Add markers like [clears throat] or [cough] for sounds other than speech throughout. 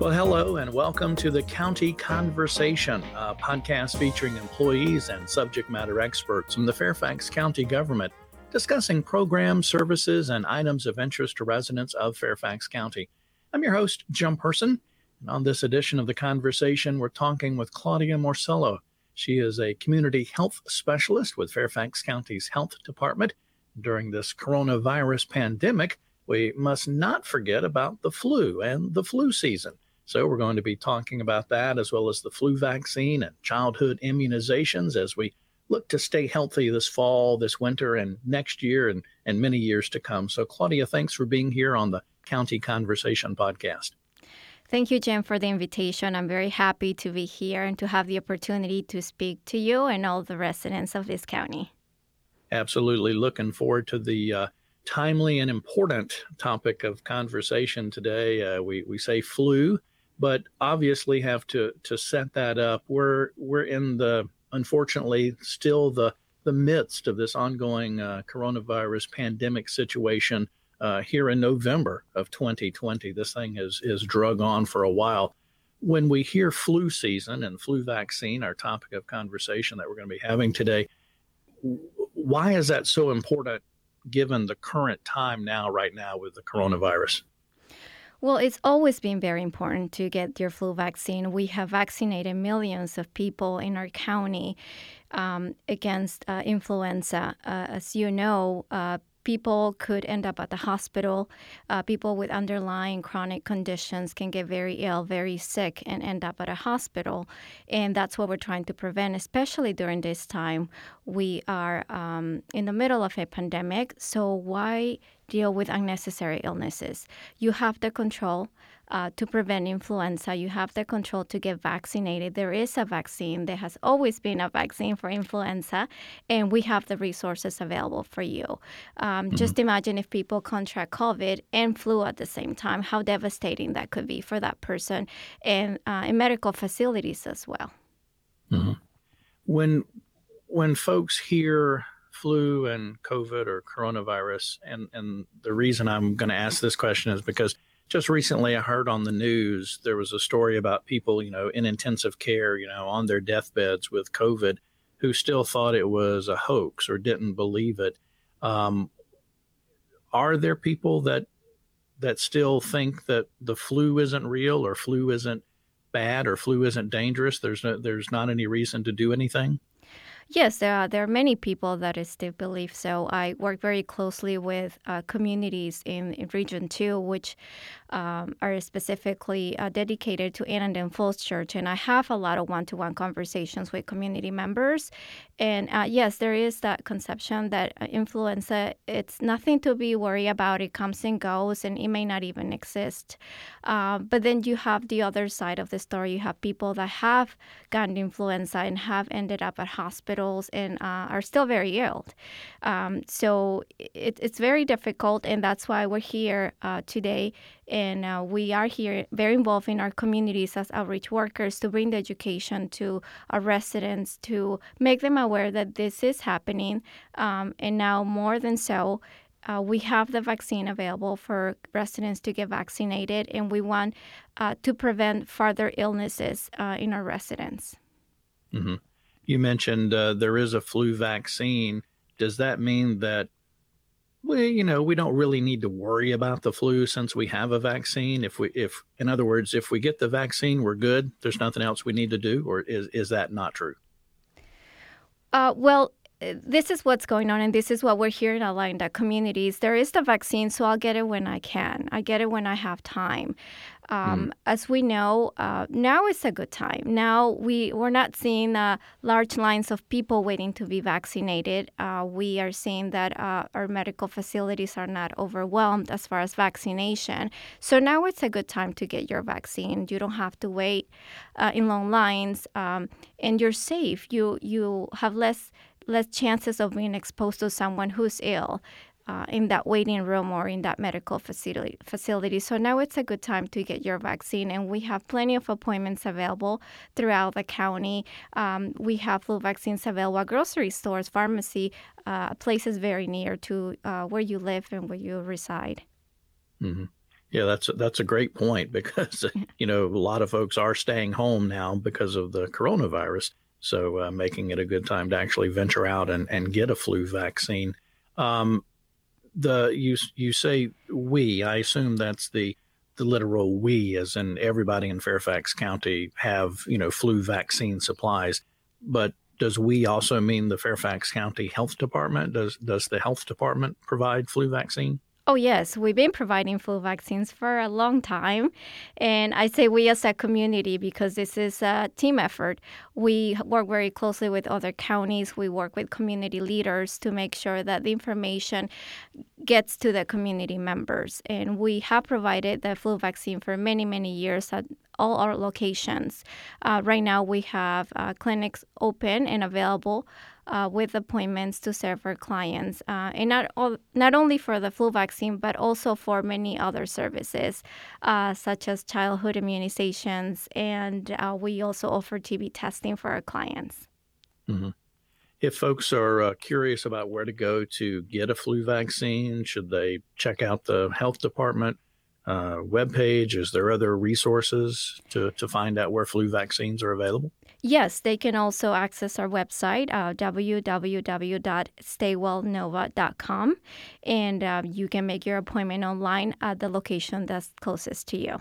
Well, hello and welcome to the County Conversation, a podcast featuring employees and subject matter experts from the Fairfax County government discussing programs, services, and items of interest to residents of Fairfax County. I'm your host, Jim Person, and on this edition of the conversation, we're talking with Claudia Marcello. She is a community health specialist with Fairfax County's Health Department. During this coronavirus pandemic, we must not forget about the flu and the flu season. So, we're going to be talking about that as well as the flu vaccine and childhood immunizations as we look to stay healthy this fall, this winter, and next year and, and many years to come. So, Claudia, thanks for being here on the County Conversation podcast. Thank you, Jim, for the invitation. I'm very happy to be here and to have the opportunity to speak to you and all the residents of this county. Absolutely. Looking forward to the uh, timely and important topic of conversation today. Uh, we, we say flu but obviously have to to set that up. We're we're in the unfortunately still the the midst of this ongoing uh, coronavirus pandemic situation uh, here in November of 2020. This thing has is drug on for a while. When we hear flu season and flu vaccine, our topic of conversation that we're going to be having today, why is that so important given the current time now, right now, with the coronavirus? Well, it's always been very important to get your flu vaccine. We have vaccinated millions of people in our county um, against uh, influenza. Uh, as you know, uh, people could end up at the hospital. Uh, people with underlying chronic conditions can get very ill, very sick, and end up at a hospital. And that's what we're trying to prevent, especially during this time. We are um, in the middle of a pandemic, so why deal with unnecessary illnesses? You have the control uh, to prevent influenza. You have the control to get vaccinated. There is a vaccine. There has always been a vaccine for influenza, and we have the resources available for you. Um, mm-hmm. Just imagine if people contract COVID and flu at the same time, how devastating that could be for that person and uh, in medical facilities as well. Mm-hmm. When when folks hear flu and COVID or coronavirus, and and the reason I'm going to ask this question is because just recently I heard on the news there was a story about people, you know, in intensive care, you know, on their deathbeds with COVID who still thought it was a hoax or didn't believe it. Um, are there people that that still think that the flu isn't real or flu isn't bad or flu isn't dangerous? There's no, there's not any reason to do anything. Yes, there are, there are many people that still believe so. I work very closely with uh, communities in, in Region 2, which um, are specifically uh, dedicated to Annandale Falls Church, and I have a lot of one to one conversations with community members. And uh, yes, there is that conception that uh, influenza, it's nothing to be worried about. It comes and goes, and it may not even exist. Uh, but then you have the other side of the story. You have people that have gotten influenza and have ended up at hospitals and uh, are still very ill. Um, so it, it's very difficult, and that's why we're here uh, today and uh, we are here very involved in our communities as outreach workers to bring the education to our residents to make them aware that this is happening. Um, and now, more than so, uh, we have the vaccine available for residents to get vaccinated, and we want uh, to prevent further illnesses uh, in our residents. Mm-hmm. You mentioned uh, there is a flu vaccine. Does that mean that we you know we don't really need to worry about the flu since we have a vaccine? If we if in other words if we get the vaccine we're good. There's nothing else we need to do or is is that not true? Uh, well this is what's going on and this is what we're hearing a lot in the communities. There is the vaccine so i'll get it when i can. I get it when i have time um, mm. As we know, uh, now is a good time. Now we we're not seeing uh, large lines of people waiting to be vaccinated. Uh, we are seeing that uh, our medical facilities are not overwhelmed as far as vaccination. So now it's a good time to get your vaccine. You don't have to wait uh, in long lines, um, and you're safe. You you have less less chances of being exposed to someone who's ill uh, in that waiting room or in that medical facility, facility. So now it's a good time to get your vaccine, and we have plenty of appointments available throughout the county. Um, we have flu vaccines available at grocery stores, pharmacy, uh, places very near to uh, where you live and where you reside. Mm-hmm. Yeah, that's a, that's a great point [laughs] because you know a lot of folks are staying home now because of the coronavirus. So uh, making it a good time to actually venture out and, and get a flu vaccine. Um, the you you say we. I assume that's the the literal we, as in everybody in Fairfax County have you know flu vaccine supplies. But does we also mean the Fairfax County Health Department? Does does the health department provide flu vaccine? Oh, yes, we've been providing flu vaccines for a long time. And I say we as a community because this is a team effort. We work very closely with other counties, we work with community leaders to make sure that the information gets to the community members. And we have provided the flu vaccine for many, many years at all our locations. Uh, right now, we have uh, clinics open and available uh, with appointments to serve our clients, uh, and not not only for the flu vaccine, but also for many other services, uh, such as childhood immunizations, and uh, we also offer TB testing for our clients. Mm-hmm. If folks are uh, curious about where to go to get a flu vaccine, should they check out the health department? uh, webpage? Is there other resources to, to find out where flu vaccines are available? Yes, they can also access our website, uh, www.staywellnova.com, and uh, you can make your appointment online at the location that's closest to you.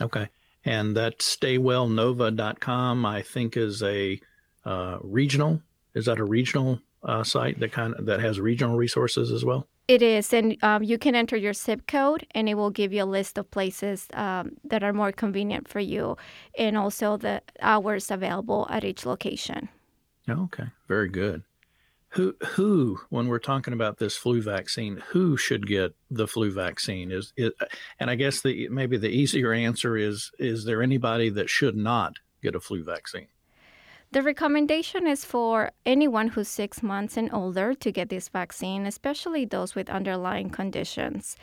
Okay. And that staywellnova.com, I think, is a uh, regional. Is that a regional uh, site that kind of that has regional resources as well? It is, and um, you can enter your zip code, and it will give you a list of places um, that are more convenient for you, and also the hours available at each location. Okay, very good. Who, who, when we're talking about this flu vaccine, who should get the flu vaccine? Is it, and I guess the maybe the easier answer is: is there anybody that should not get a flu vaccine? The recommendation is for anyone who's six months and older to get this vaccine, especially those with underlying conditions.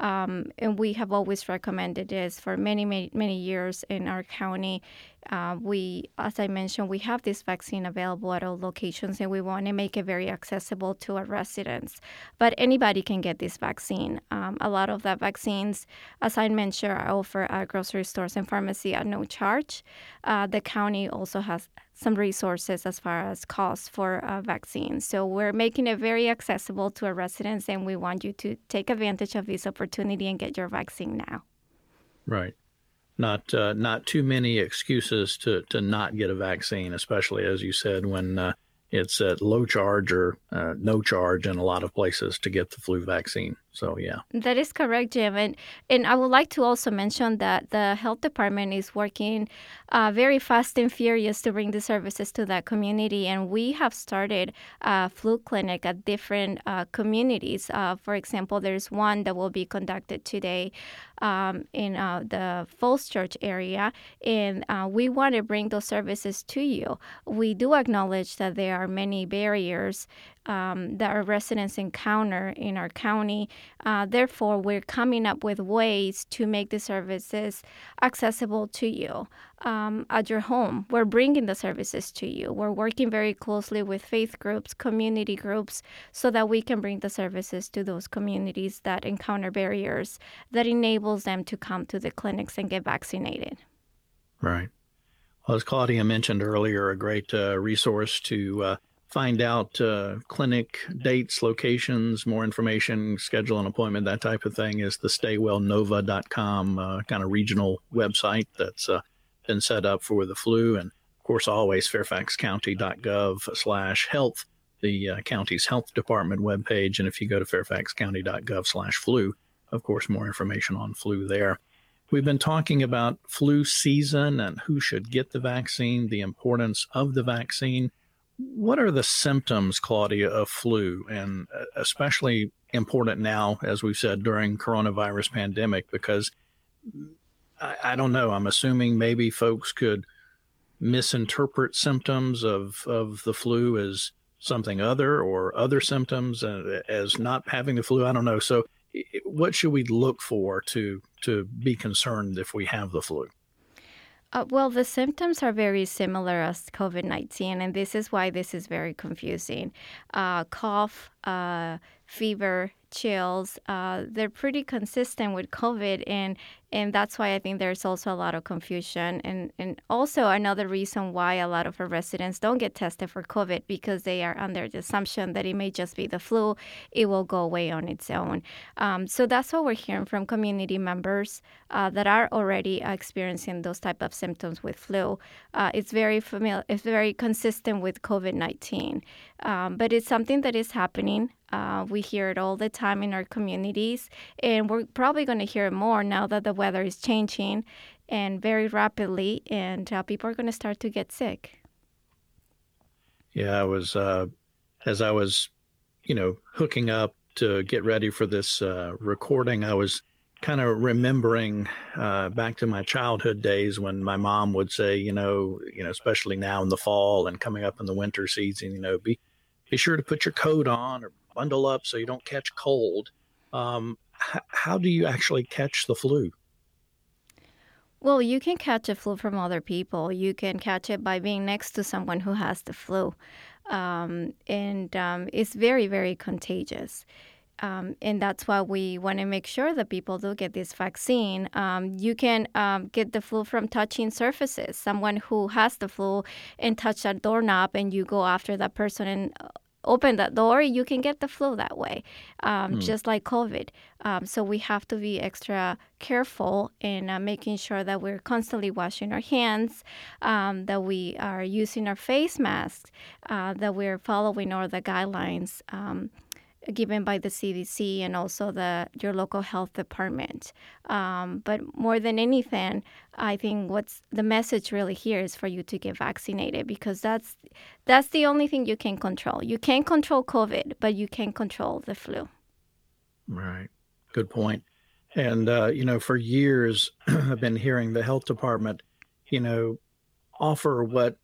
Um, and we have always recommended this for many, many, many years in our county. Uh, we, as I mentioned, we have this vaccine available at all locations, and we want to make it very accessible to our residents. But anybody can get this vaccine. Um, a lot of the vaccines, as I mentioned, are offered at grocery stores and pharmacy at no charge. Uh, the county also has some resources as far as costs for uh, vaccines. So we're making it very accessible to our residents, and we want you to take advantage of this opportunity and get your vaccine now. Right. Not uh, not too many excuses to to not get a vaccine, especially as you said when uh, it's at low charge or uh, no charge in a lot of places to get the flu vaccine. So yeah, that is correct, Jim. And and I would like to also mention that the health department is working uh, very fast and furious to bring the services to that community. And we have started a flu clinic at different uh, communities. Uh, for example, there's one that will be conducted today um, in uh, the Falls Church area, and uh, we want to bring those services to you. We do acknowledge that there are many barriers um, that our residents encounter in our county. Uh, therefore, we're coming up with ways to make the services accessible to you um, at your home. We're bringing the services to you. We're working very closely with faith groups, community groups, so that we can bring the services to those communities that encounter barriers that enables them to come to the clinics and get vaccinated. Right. Well, as Claudia mentioned earlier, a great uh, resource to uh, find out uh, clinic dates, locations, more information, schedule an appointment, that type of thing is the staywellnova.com uh, kind of regional website that's uh, been set up for the flu. And of course, always fairfaxcounty.gov slash health, the uh, county's health department webpage. And if you go to fairfaxcounty.gov slash flu, of course, more information on flu there. We've been talking about flu season and who should get the vaccine, the importance of the vaccine. What are the symptoms, Claudia, of flu, and uh, especially important now, as we've said during coronavirus pandemic, because I, I don't know. I'm assuming maybe folks could misinterpret symptoms of of the flu as something other or other symptoms uh, as not having the flu. I don't know. So, what should we look for to to be concerned if we have the flu? Uh, well, the symptoms are very similar as COVID 19, and this is why this is very confusing. Uh, cough, uh, fever, chills, uh, they're pretty consistent with COVID, and and that's why I think there's also a lot of confusion, and and also another reason why a lot of our residents don't get tested for COVID because they are under the assumption that it may just be the flu, it will go away on its own. Um, so that's what we're hearing from community members uh, that are already experiencing those type of symptoms with flu. Uh, it's very familiar, it's very consistent with COVID nineteen, um, but it's something that is happening. Uh, we hear it all the time in our communities, and we're probably going to hear it more now that the weather is changing and very rapidly, and uh, people are going to start to get sick. Yeah, I was uh, as I was, you know, hooking up to get ready for this uh, recording. I was kind of remembering uh, back to my childhood days when my mom would say, you know, you know, especially now in the fall and coming up in the winter season, you know, be be sure to put your coat on or bundle up so you don't catch cold. Um, h- how do you actually catch the flu? Well, you can catch a flu from other people. You can catch it by being next to someone who has the flu. Um, and um, it's very, very contagious. Um, and that's why we want to make sure that people do get this vaccine. Um, you can um, get the flu from touching surfaces. Someone who has the flu and touch a doorknob, and you go after that person and open that door, you can get the flu that way, um, mm. just like COVID. Um, so we have to be extra careful in uh, making sure that we're constantly washing our hands, um, that we are using our face masks, uh, that we're following all the guidelines. Given by the CDC and also the your local health department. Um, but more than anything, I think what's the message really here is for you to get vaccinated because that's that's the only thing you can control. You can't control COVID, but you can control the flu. Right. Good point. And uh, you know, for years, [clears throat] I've been hearing the health department, you know, offer what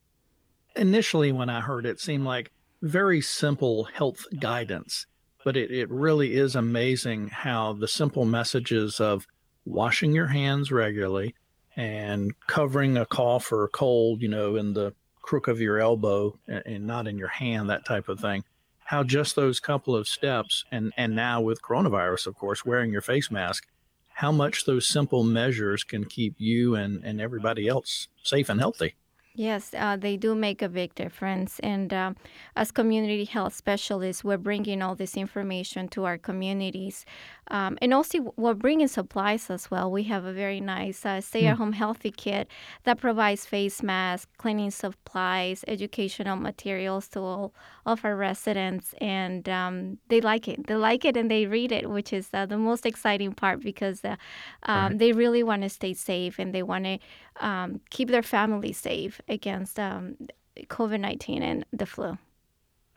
initially when I heard it seemed like very simple health guidance but it, it really is amazing how the simple messages of washing your hands regularly and covering a cough or a cold, you know, in the crook of your elbow and, and not in your hand, that type of thing. How just those couple of steps, and, and now with coronavirus, of course, wearing your face mask, how much those simple measures can keep you and, and everybody else safe and healthy. Yes, uh, they do make a big difference. And uh, as community health specialists, we're bringing all this information to our communities. Um, and also, we're bringing supplies as well. We have a very nice uh, stay at home healthy kit that provides face masks, cleaning supplies, educational materials to all of our residents. And um, they like it. They like it and they read it, which is uh, the most exciting part because uh, um, right. they really want to stay safe and they want to um, keep their family safe against um, COVID 19 and the flu.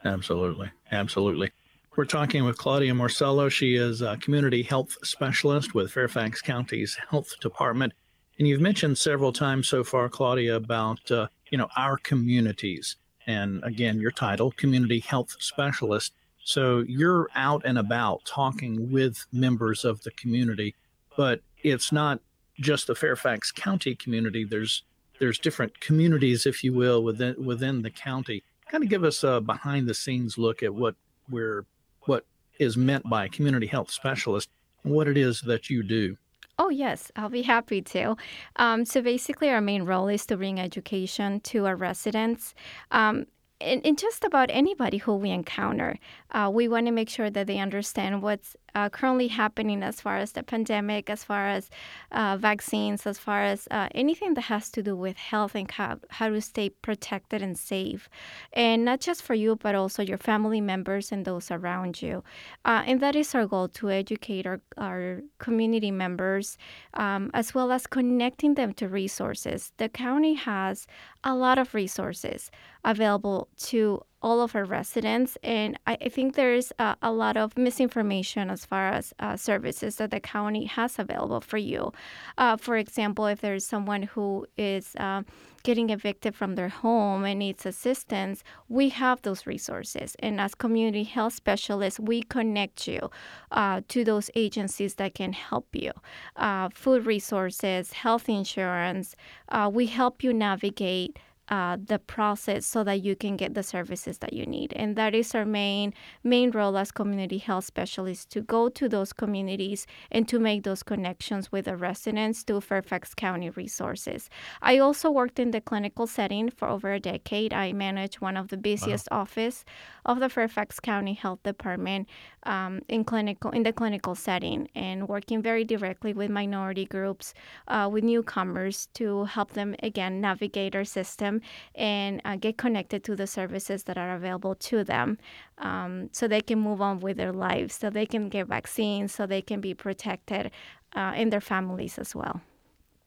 Absolutely. Absolutely. We're talking with Claudia Marcello. She is a community health specialist with Fairfax County's Health Department. And you've mentioned several times so far, Claudia, about uh, you know our communities, and again, your title, community health specialist. So you're out and about talking with members of the community, but it's not just the Fairfax County community. There's there's different communities, if you will, within within the county. Kind of give us a behind the scenes look at what we're what is meant by community health specialist and what it is that you do. Oh, yes, I'll be happy to. Um, so, basically, our main role is to bring education to our residents. Um, in, just about anybody who we encounter, uh, we want to make sure that they understand what's uh, currently happening as far as the pandemic, as far as uh, vaccines, as far as uh, anything that has to do with health and how, how to stay protected and safe. And not just for you, but also your family members and those around you. Uh, and that is our goal to educate our, our community members um, as well as connecting them to resources. The county has a lot of resources available to all of our residents. And I, I think there's a, a, lot of misinformation as far as uh, services that the county has available for you. Uh, for example, if there's someone who is uh, getting evicted from their home and needs assistance, we have those resources. And as community health specialists, we connect you uh, to those agencies that can help you. Uh, food resources, health insurance, uh, we help you navigate uh, the process so that you can get the services that you need. And that is our main main role as community health specialists to go to those communities and to make those connections with the residents to Fairfax County resources. I also worked in the clinical setting for over a decade. I managed one of the busiest wow. office of the Fairfax County Health Department um, in clinical in the clinical setting and working very directly with minority groups, uh, with newcomers to help them again navigate our system and uh, get connected to the services that are available to them, um, so they can move on with their lives, so they can get vaccines, so they can be protected, uh, their families as well.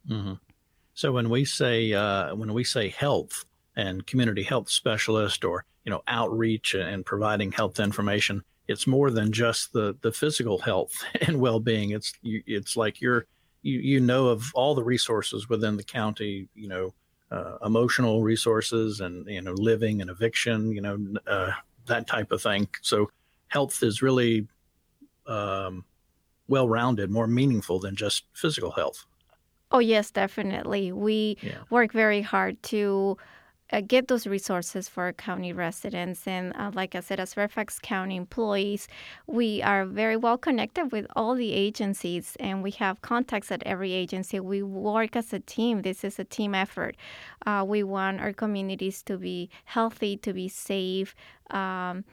Mm-hmm. So when we say uh, when we say health and community health specialist or you know outreach and providing health information it's more than just the the physical health [laughs] and well-being it's you, it's like you're you you know of all the resources within the county you know uh, emotional resources and you know living and eviction you know uh, that type of thing. So health is really um, well-rounded more meaningful than just physical health. Oh yes definitely. We yeah. work very hard to uh, get those resources for county residents. And uh, like I said, as Fairfax County employees, we are very well connected with all the agencies and we have contacts at every agency. We work as a team. This is a team effort. Uh, we want our communities to be healthy, to be safe. Um,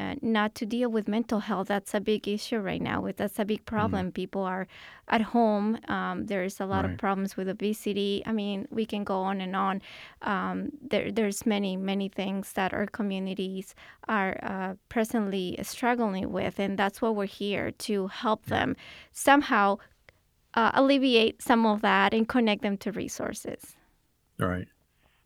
uh, not to deal with mental health. That's a big issue right now. With that's a big problem. Mm. People are at home. Um, there's a lot right. of problems with obesity. I mean, we can go on and on. Um, there, there's many, many things that our communities are uh, presently struggling with, and that's what we're here to help them somehow uh, alleviate some of that and connect them to resources. All right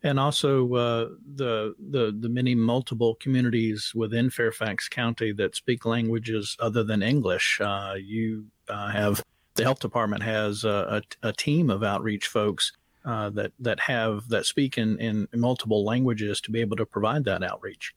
and also uh, the the the many multiple communities within Fairfax County that speak languages other than English. Uh, you uh, have the health department has a, a, a team of outreach folks uh, that that have that speak in, in multiple languages to be able to provide that outreach.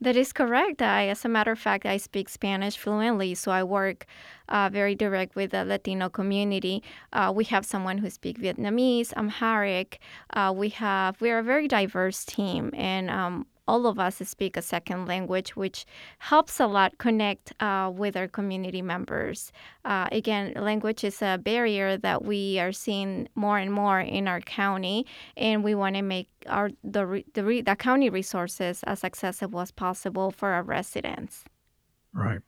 That is correct. I, as a matter of fact, I speak Spanish fluently, so I work uh, very direct with the Latino community. Uh, we have someone who speaks Vietnamese, Amharic. Uh, we have we are a very diverse team, and um, all of us speak a second language, which helps a lot connect uh, with our community members. Uh, again, language is a barrier that we are seeing more and more in our county, and we want to make our the the, the county resources as accessible as possible for our residents. Right.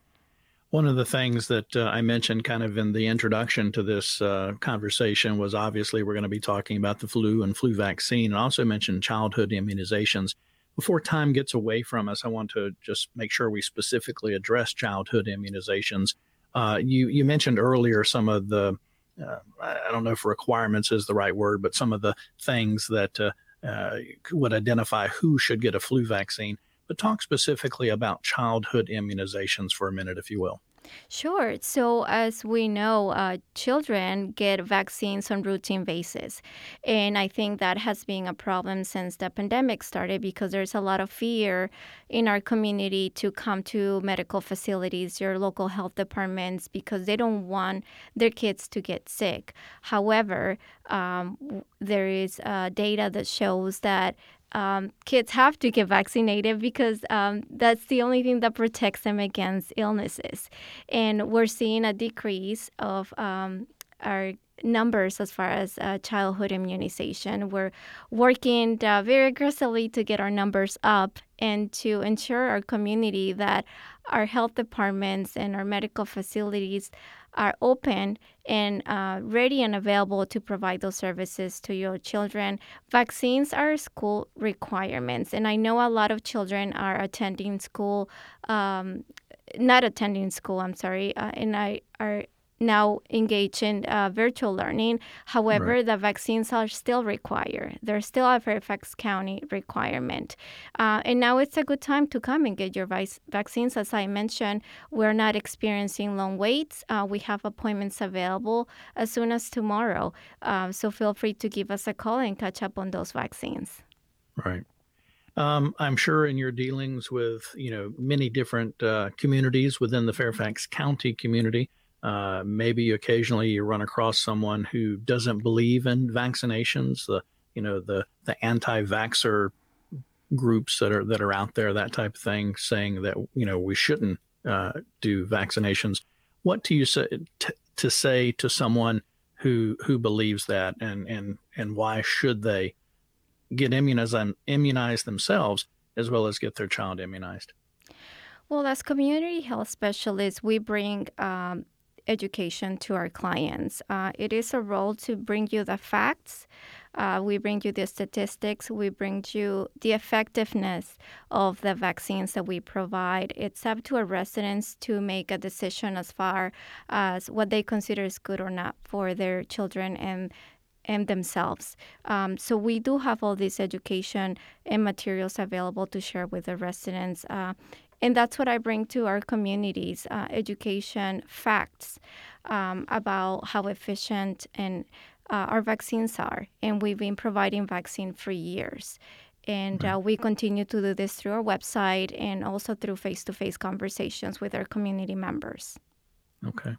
One of the things that uh, I mentioned kind of in the introduction to this uh, conversation was obviously we're going to be talking about the flu and flu vaccine, and also mentioned childhood immunizations before time gets away from us, I want to just make sure we specifically address childhood immunizations. Uh, you you mentioned earlier some of the uh, I don't know if requirements is the right word, but some of the things that uh, uh would identify who should get a flu vaccine. But talk specifically about childhood immunizations for a minute, if you will. Sure. So, as we know, uh, children get vaccines on routine basis. And I think that has been a problem since the pandemic started because there's a lot of fear in our community to come to medical facilities, your local health departments, because they don't want their kids to get sick. However, um, there is uh, data that shows that um, kids have to get vaccinated because um, that's the only thing that protects them against illnesses. And we're seeing a decrease of um, our numbers as far as uh, childhood immunization. We're working uh, very aggressively to get our numbers up and to ensure our community that our health departments and our medical facilities are open and uh, ready and available to provide those services to your children. Vaccines are school requirements, and I know a lot of children are attending school, um, not attending school. I'm sorry, uh, and I are now engage in uh, virtual learning. However, right. the vaccines are still required. They're still a Fairfax County requirement. Uh, and now it's a good time to come and get your vice- vaccines. As I mentioned, we're not experiencing long waits. Uh, we have appointments available as soon as tomorrow. Uh, so feel free to give us a call and catch up on those vaccines. Right. Um, I'm sure in your dealings with you know many different uh, communities within the Fairfax County community, uh, maybe occasionally you run across someone who doesn't believe in vaccinations, the you know the the anti-vaxxer groups that are that are out there, that type of thing, saying that you know we shouldn't uh, do vaccinations. What do you say t- to say to someone who who believes that, and and and why should they get immunized immunized themselves as well as get their child immunized? Well, as community health specialists, we bring um, education to our clients. Uh, it is a role to bring you the facts. Uh, we bring you the statistics. We bring you the effectiveness of the vaccines that we provide. It's up to our residents to make a decision as far as what they consider is good or not for their children and and themselves. Um, so we do have all this education and materials available to share with the residents. Uh, and that's what I bring to our communities uh, education, facts um, about how efficient and uh, our vaccines are. And we've been providing vaccine for years. And uh, we continue to do this through our website and also through face to face conversations with our community members. Okay.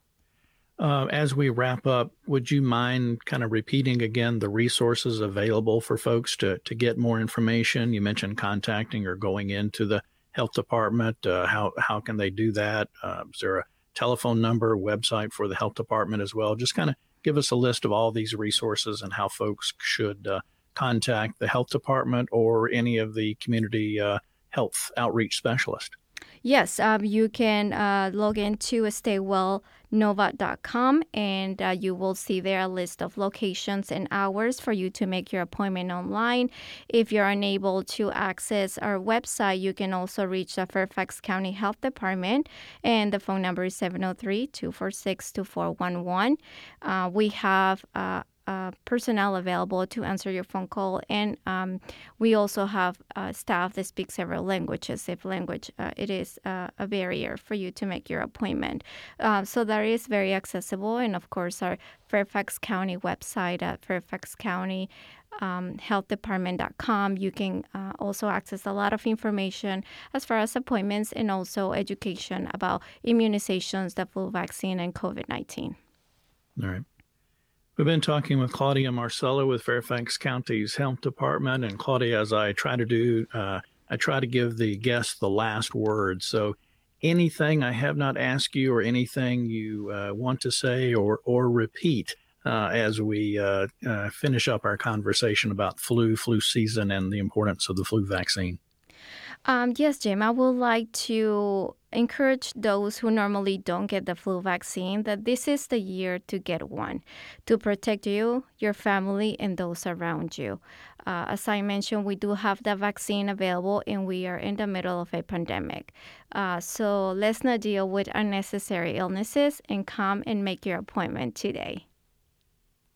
Uh, as we wrap up, would you mind kind of repeating again the resources available for folks to, to get more information? You mentioned contacting or going into the health department? Uh, how how can they do that? Uh, is there a telephone number, website for the health department as well? Just kind of give us a list of all these resources and how folks should uh, contact the health department or any of the community uh, health outreach specialist. Yes, um, you can uh, log into staywellnova.com and uh, you will see there a list of locations and hours for you to make your appointment online. If you're unable to access our website, you can also reach the Fairfax County Health Department, and the phone number is 703 246 2411. Uh, we have uh, personnel available to answer your phone call, and um, we also have uh, staff that speak several languages if language uh, it is uh, a barrier for you to make your appointment. Uh, so that is very accessible, and of course our Fairfax County website at Fairfax County. Um, healthdepartment.com. You can uh, also access a lot of information as far as appointments and also education about immunizations, the flu vaccine, and COVID 19. All right. We've been talking with Claudia Marcello with Fairfax County's Health Department. And Claudia, as I try to do, uh, I try to give the guest the last word. So anything I have not asked you or anything you uh, want to say or, or repeat uh, as we uh, uh, finish up our conversation about flu, flu season, and the importance of the flu vaccine? Um, yes, Jim, I would like to encourage those who normally don't get the flu vaccine that this is the year to get one to protect you, your family, and those around you. Uh, as I mentioned, we do have the vaccine available and we are in the middle of a pandemic. Uh, so let's not deal with unnecessary illnesses and come and make your appointment today.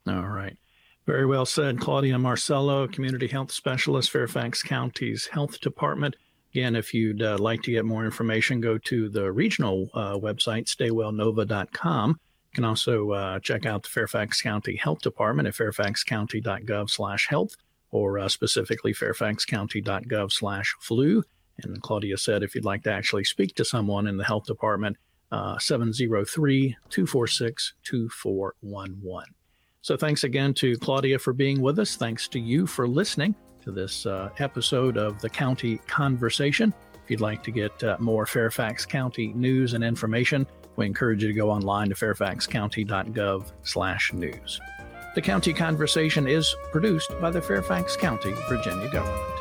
All right. Very well said. Claudia Marcello, Community Health Specialist, Fairfax County's Health Department. Again, if you'd uh, like to get more information, go to the regional uh, website, staywellnova.com. You can also uh, check out the Fairfax County Health Department at fairfaxcounty.gov slash health or uh, specifically fairfaxcounty.gov slash flu. And Claudia said if you'd like to actually speak to someone in the health department, uh, 703 246 2411. So thanks again to Claudia for being with us. Thanks to you for listening to this uh, episode of the County Conversation. If you'd like to get uh, more Fairfax County news and information, we encourage you to go online to fairfaxcounty.gov/news. The County Conversation is produced by the Fairfax County, Virginia government.